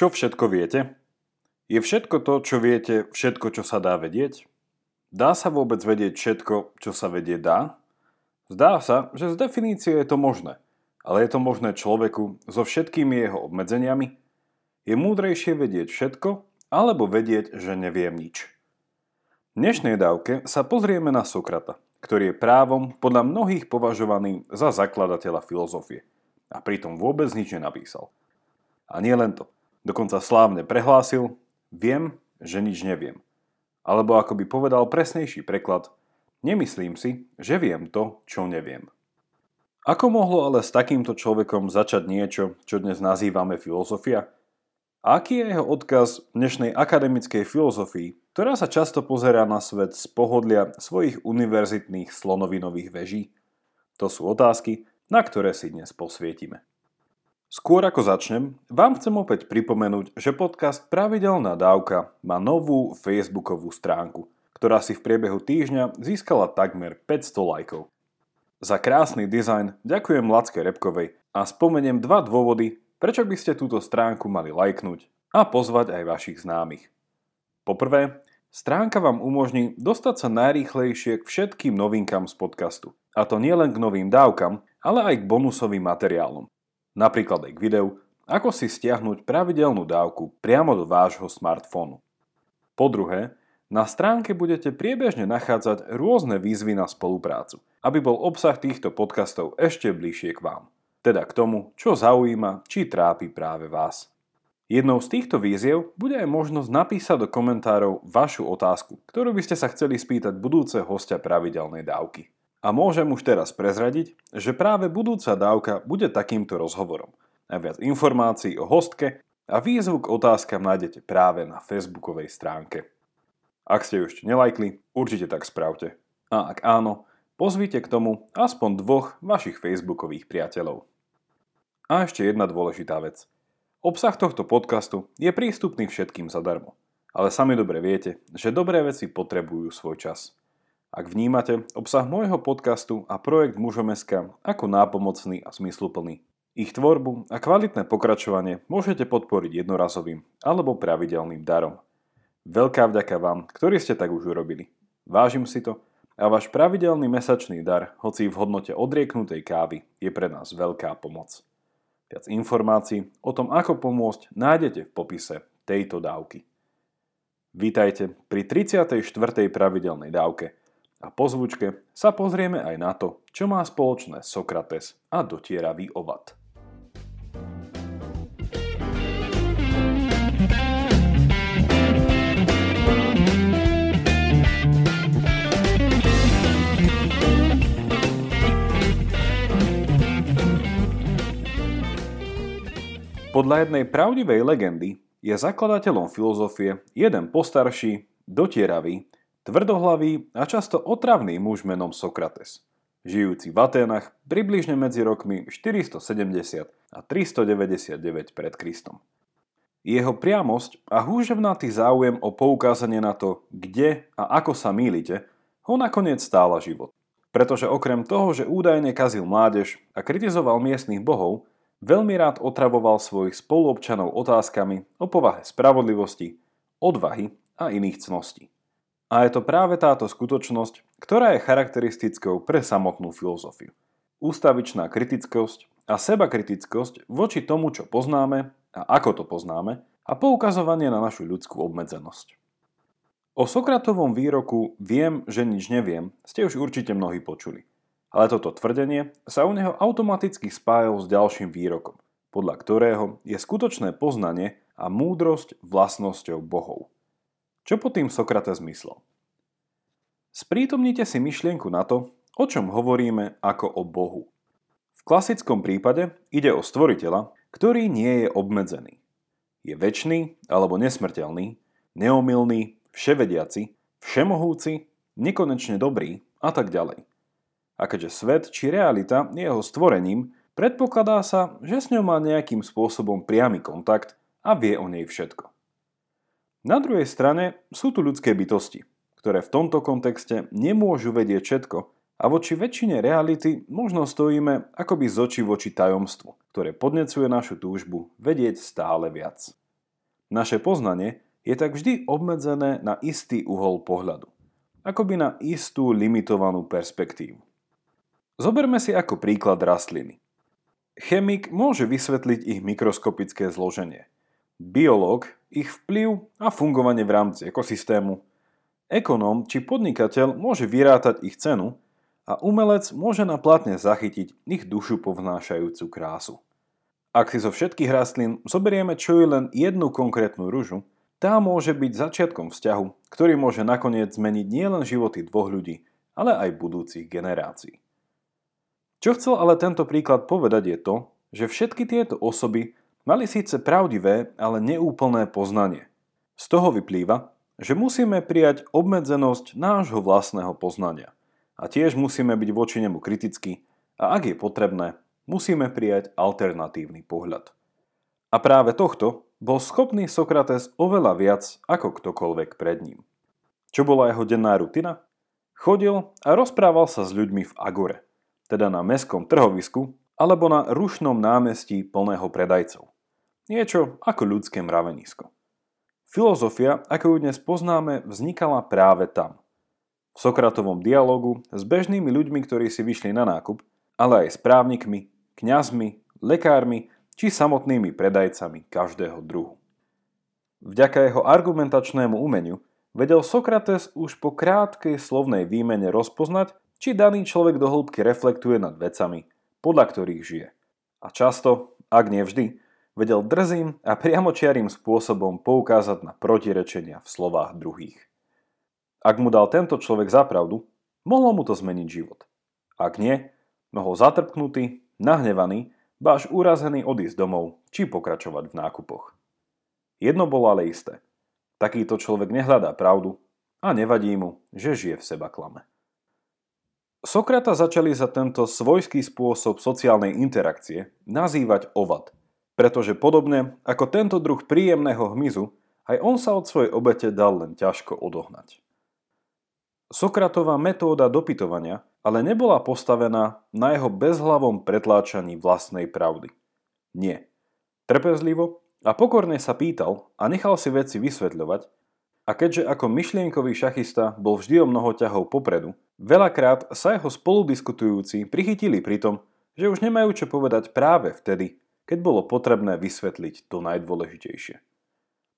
Čo všetko viete? Je všetko to, čo viete, všetko, čo sa dá vedieť? Dá sa vôbec vedieť všetko, čo sa vedieť dá? Zdá sa, že z definície je to možné, ale je to možné človeku so všetkými jeho obmedzeniami? Je múdrejšie vedieť všetko, alebo vedieť, že neviem nič? V dnešnej dávke sa pozrieme na Sokrata, ktorý je právom podľa mnohých považovaný za zakladateľa filozofie. A pritom vôbec nič nenapísal. A nie len to – Dokonca slávne prehlásil, viem, že nič neviem. Alebo ako by povedal presnejší preklad, nemyslím si, že viem to, čo neviem. Ako mohlo ale s takýmto človekom začať niečo, čo dnes nazývame filozofia? A aký je jeho odkaz dnešnej akademickej filozofii, ktorá sa často pozerá na svet z pohodlia svojich univerzitných slonovinových veží? To sú otázky, na ktoré si dnes posvietime. Skôr ako začnem, vám chcem opäť pripomenúť, že podcast Pravidelná dávka má novú facebookovú stránku, ktorá si v priebehu týždňa získala takmer 500 lajkov. Za krásny dizajn ďakujem Lacke Repkovej a spomeniem dva dôvody, prečo by ste túto stránku mali lajknúť a pozvať aj vašich známych. Poprvé, stránka vám umožní dostať sa najrýchlejšie k všetkým novinkám z podcastu. A to nielen k novým dávkam, ale aj k bonusovým materiálom napríklad aj k videu, ako si stiahnuť pravidelnú dávku priamo do vášho smartfónu. Po druhé, na stránke budete priebežne nachádzať rôzne výzvy na spoluprácu, aby bol obsah týchto podcastov ešte bližšie k vám. Teda k tomu, čo zaujíma či trápi práve vás. Jednou z týchto víziev bude aj možnosť napísať do komentárov vašu otázku, ktorú by ste sa chceli spýtať budúceho hostia pravidelnej dávky. A môžem už teraz prezradiť, že práve budúca dávka bude takýmto rozhovorom. A viac informácií o hostke a výzvu k otázkam nájdete práve na facebookovej stránke. Ak ste ju ešte nelajkli, určite tak spravte. A ak áno, pozvite k tomu aspoň dvoch vašich facebookových priateľov. A ešte jedna dôležitá vec. Obsah tohto podcastu je prístupný všetkým zadarmo. Ale sami dobre viete, že dobré veci potrebujú svoj čas. Ak vnímate obsah môjho podcastu a projekt Mužomeska ako nápomocný a zmysluplný, ich tvorbu a kvalitné pokračovanie môžete podporiť jednorazovým alebo pravidelným darom. Veľká vďaka vám, ktorí ste tak už urobili. Vážim si to a váš pravidelný mesačný dar, hoci v hodnote odrieknutej kávy, je pre nás veľká pomoc. Viac informácií o tom, ako pomôcť, nájdete v popise tejto dávky. Vítajte pri 34. pravidelnej dávke – a po zvučke sa pozrieme aj na to, čo má spoločné Sokrates a dotieravý ovad. Podľa jednej pravdivej legendy je zakladateľom filozofie jeden postarší, dotieravý, Tvrdohlavý a často otravný muž menom Sokrates, žijúci v Aténach približne medzi rokmi 470 a 399 pred Kristom. Jeho priamosť a húževnatý záujem o poukázanie na to, kde a ako sa mýlite, ho nakoniec stála život. Pretože okrem toho, že údajne kazil mládež a kritizoval miestnych bohov, veľmi rád otravoval svojich spoluobčanov otázkami o povahe spravodlivosti, odvahy a iných cností. A je to práve táto skutočnosť, ktorá je charakteristickou pre samotnú filozofiu. Ústavičná kritickosť a seba kritickosť voči tomu, čo poznáme a ako to poznáme a poukazovanie na našu ľudskú obmedzenosť. O Sokratovom výroku viem, že nič neviem ste už určite mnohí počuli. Ale toto tvrdenie sa u neho automaticky spájalo s ďalším výrokom, podľa ktorého je skutočné poznanie a múdrosť vlastnosťou bohov. Čo pod tým Sokrates myslel? Sprítomnite si myšlienku na to, o čom hovoríme ako o Bohu. V klasickom prípade ide o stvoriteľa, ktorý nie je obmedzený. Je väčší alebo nesmrteľný, neomilný, vševediaci, všemohúci, nekonečne dobrý a tak ďalej. A keďže svet či realita je jeho stvorením, predpokladá sa, že s ňou má nejakým spôsobom priamy kontakt a vie o nej všetko. Na druhej strane sú tu ľudské bytosti, ktoré v tomto kontexte nemôžu vedieť všetko a voči väčšine reality možno stojíme akoby z očí voči tajomstvu, ktoré podnecuje našu túžbu vedieť stále viac. Naše poznanie je tak vždy obmedzené na istý uhol pohľadu, akoby na istú limitovanú perspektívu. Zoberme si ako príklad rastliny. Chemik môže vysvetliť ich mikroskopické zloženie. Biológ ich vplyv a fungovanie v rámci ekosystému. Ekonóm či podnikateľ môže vyrátať ich cenu a umelec môže na platne zachytiť ich dušu povnášajúcu krásu. Ak si zo všetkých rastlín zoberieme čo je len jednu konkrétnu rúžu, tá môže byť začiatkom vzťahu, ktorý môže nakoniec zmeniť nielen životy dvoch ľudí, ale aj budúcich generácií. Čo chcel ale tento príklad povedať je to, že všetky tieto osoby mali síce pravdivé, ale neúplné poznanie. Z toho vyplýva, že musíme prijať obmedzenosť nášho vlastného poznania. A tiež musíme byť voči nemu kritickí a ak je potrebné, musíme prijať alternatívny pohľad. A práve tohto bol schopný Sokrates oveľa viac ako ktokoľvek pred ním. Čo bola jeho denná rutina? Chodil a rozprával sa s ľuďmi v Agore, teda na mestskom trhovisku alebo na rušnom námestí plného predajcov. Niečo ako ľudské mravenisko. Filozofia, ako ju dnes poznáme, vznikala práve tam. V Sokratovom dialogu s bežnými ľuďmi, ktorí si vyšli na nákup, ale aj s právnikmi, kňazmi, lekármi či samotnými predajcami každého druhu. Vďaka jeho argumentačnému umeniu vedel Sokrates už po krátkej slovnej výmene rozpoznať, či daný človek do hĺbky reflektuje nad vecami, podľa ktorých žije. A často, ak nie vždy, vedel drzým a priamočiarým spôsobom poukázať na protirečenia v slovách druhých. Ak mu dal tento človek zapravdu, mohlo mu to zmeniť život. Ak nie, mohol zatrpknutý, nahnevaný, báš urazený odísť domov či pokračovať v nákupoch. Jedno bolo ale isté. Takýto človek nehľadá pravdu a nevadí mu, že žije v seba klame. Sokrata začali za tento svojský spôsob sociálnej interakcie nazývať ovad, pretože podobne ako tento druh príjemného hmyzu, aj on sa od svojej obete dal len ťažko odohnať. Sokratová metóda dopytovania ale nebola postavená na jeho bezhlavom pretláčaní vlastnej pravdy. Nie. Trpezlivo a pokorne sa pýtal a nechal si veci vysvetľovať a keďže ako myšlienkový šachista bol vždy o mnoho ťahov popredu, veľakrát sa jeho spoludiskutujúci prichytili pri tom, že už nemajú čo povedať práve vtedy, keď bolo potrebné vysvetliť to najdôležitejšie.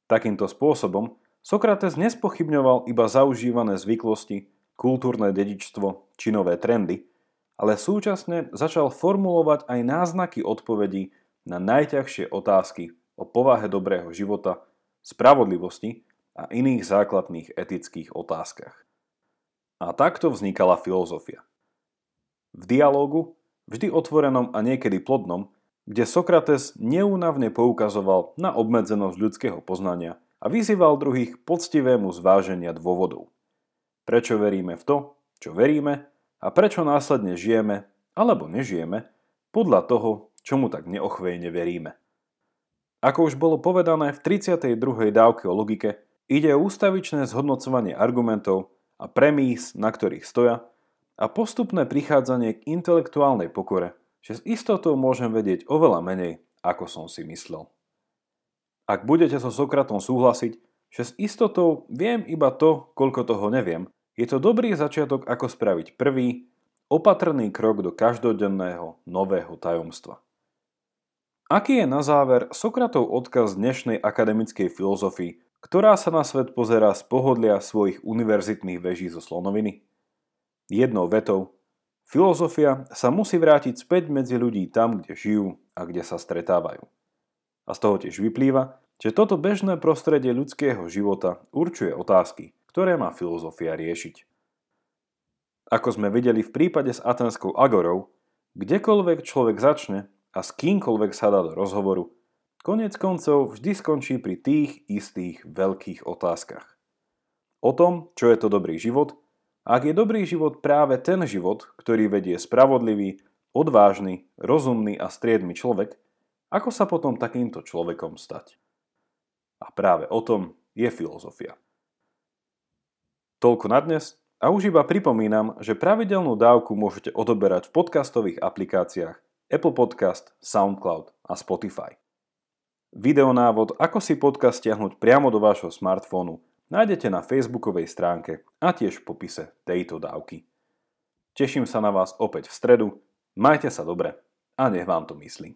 Takýmto spôsobom Sokrates nespochybňoval iba zaužívané zvyklosti kultúrne dedičstvo či nové trendy, ale súčasne začal formulovať aj náznaky odpovedí na najťažšie otázky o povahe dobrého života, spravodlivosti a iných základných etických otázkach. A takto vznikala filozofia. V dialógu, vždy otvorenom a niekedy plodnom, kde Sokrates neúnavne poukazoval na obmedzenosť ľudského poznania a vyzýval druhých poctivému zváženia dôvodov prečo veríme v to, čo veríme a prečo následne žijeme alebo nežijeme podľa toho, čomu tak neochvejne veríme. Ako už bolo povedané v 32. dávke o logike, ide o ústavičné zhodnocovanie argumentov a premís, na ktorých stoja, a postupné prichádzanie k intelektuálnej pokore, že s istotou môžem vedieť oveľa menej, ako som si myslel. Ak budete so Sokratom súhlasiť, že s istotou viem iba to, koľko toho neviem, je to dobrý začiatok, ako spraviť prvý, opatrný krok do každodenného nového tajomstva. Aký je na záver Sokratov odkaz dnešnej akademickej filozofii, ktorá sa na svet pozerá z pohodlia svojich univerzitných veží zo slonoviny? Jednou vetou, filozofia sa musí vrátiť späť medzi ľudí tam, kde žijú a kde sa stretávajú. A z toho tiež vyplýva, že toto bežné prostredie ľudského života určuje otázky, ktoré má filozofia riešiť. Ako sme videli v prípade s atenskou agorou, kdekoľvek človek začne a s kýmkoľvek sa dá do rozhovoru, konec koncov vždy skončí pri tých istých veľkých otázkach. O tom, čo je to dobrý život, ak je dobrý život práve ten život, ktorý vedie spravodlivý, odvážny, rozumný a striedmy človek, ako sa potom takýmto človekom stať? A práve o tom je filozofia. Toľko na dnes a už iba pripomínam, že pravidelnú dávku môžete odoberať v podcastových aplikáciách Apple Podcast, SoundCloud a Spotify. Videonávod, ako si podcast stiahnuť priamo do vášho smartfónu, nájdete na facebookovej stránke a tiež v popise tejto dávky. Teším sa na vás opäť v stredu, majte sa dobre a nech vám to myslí.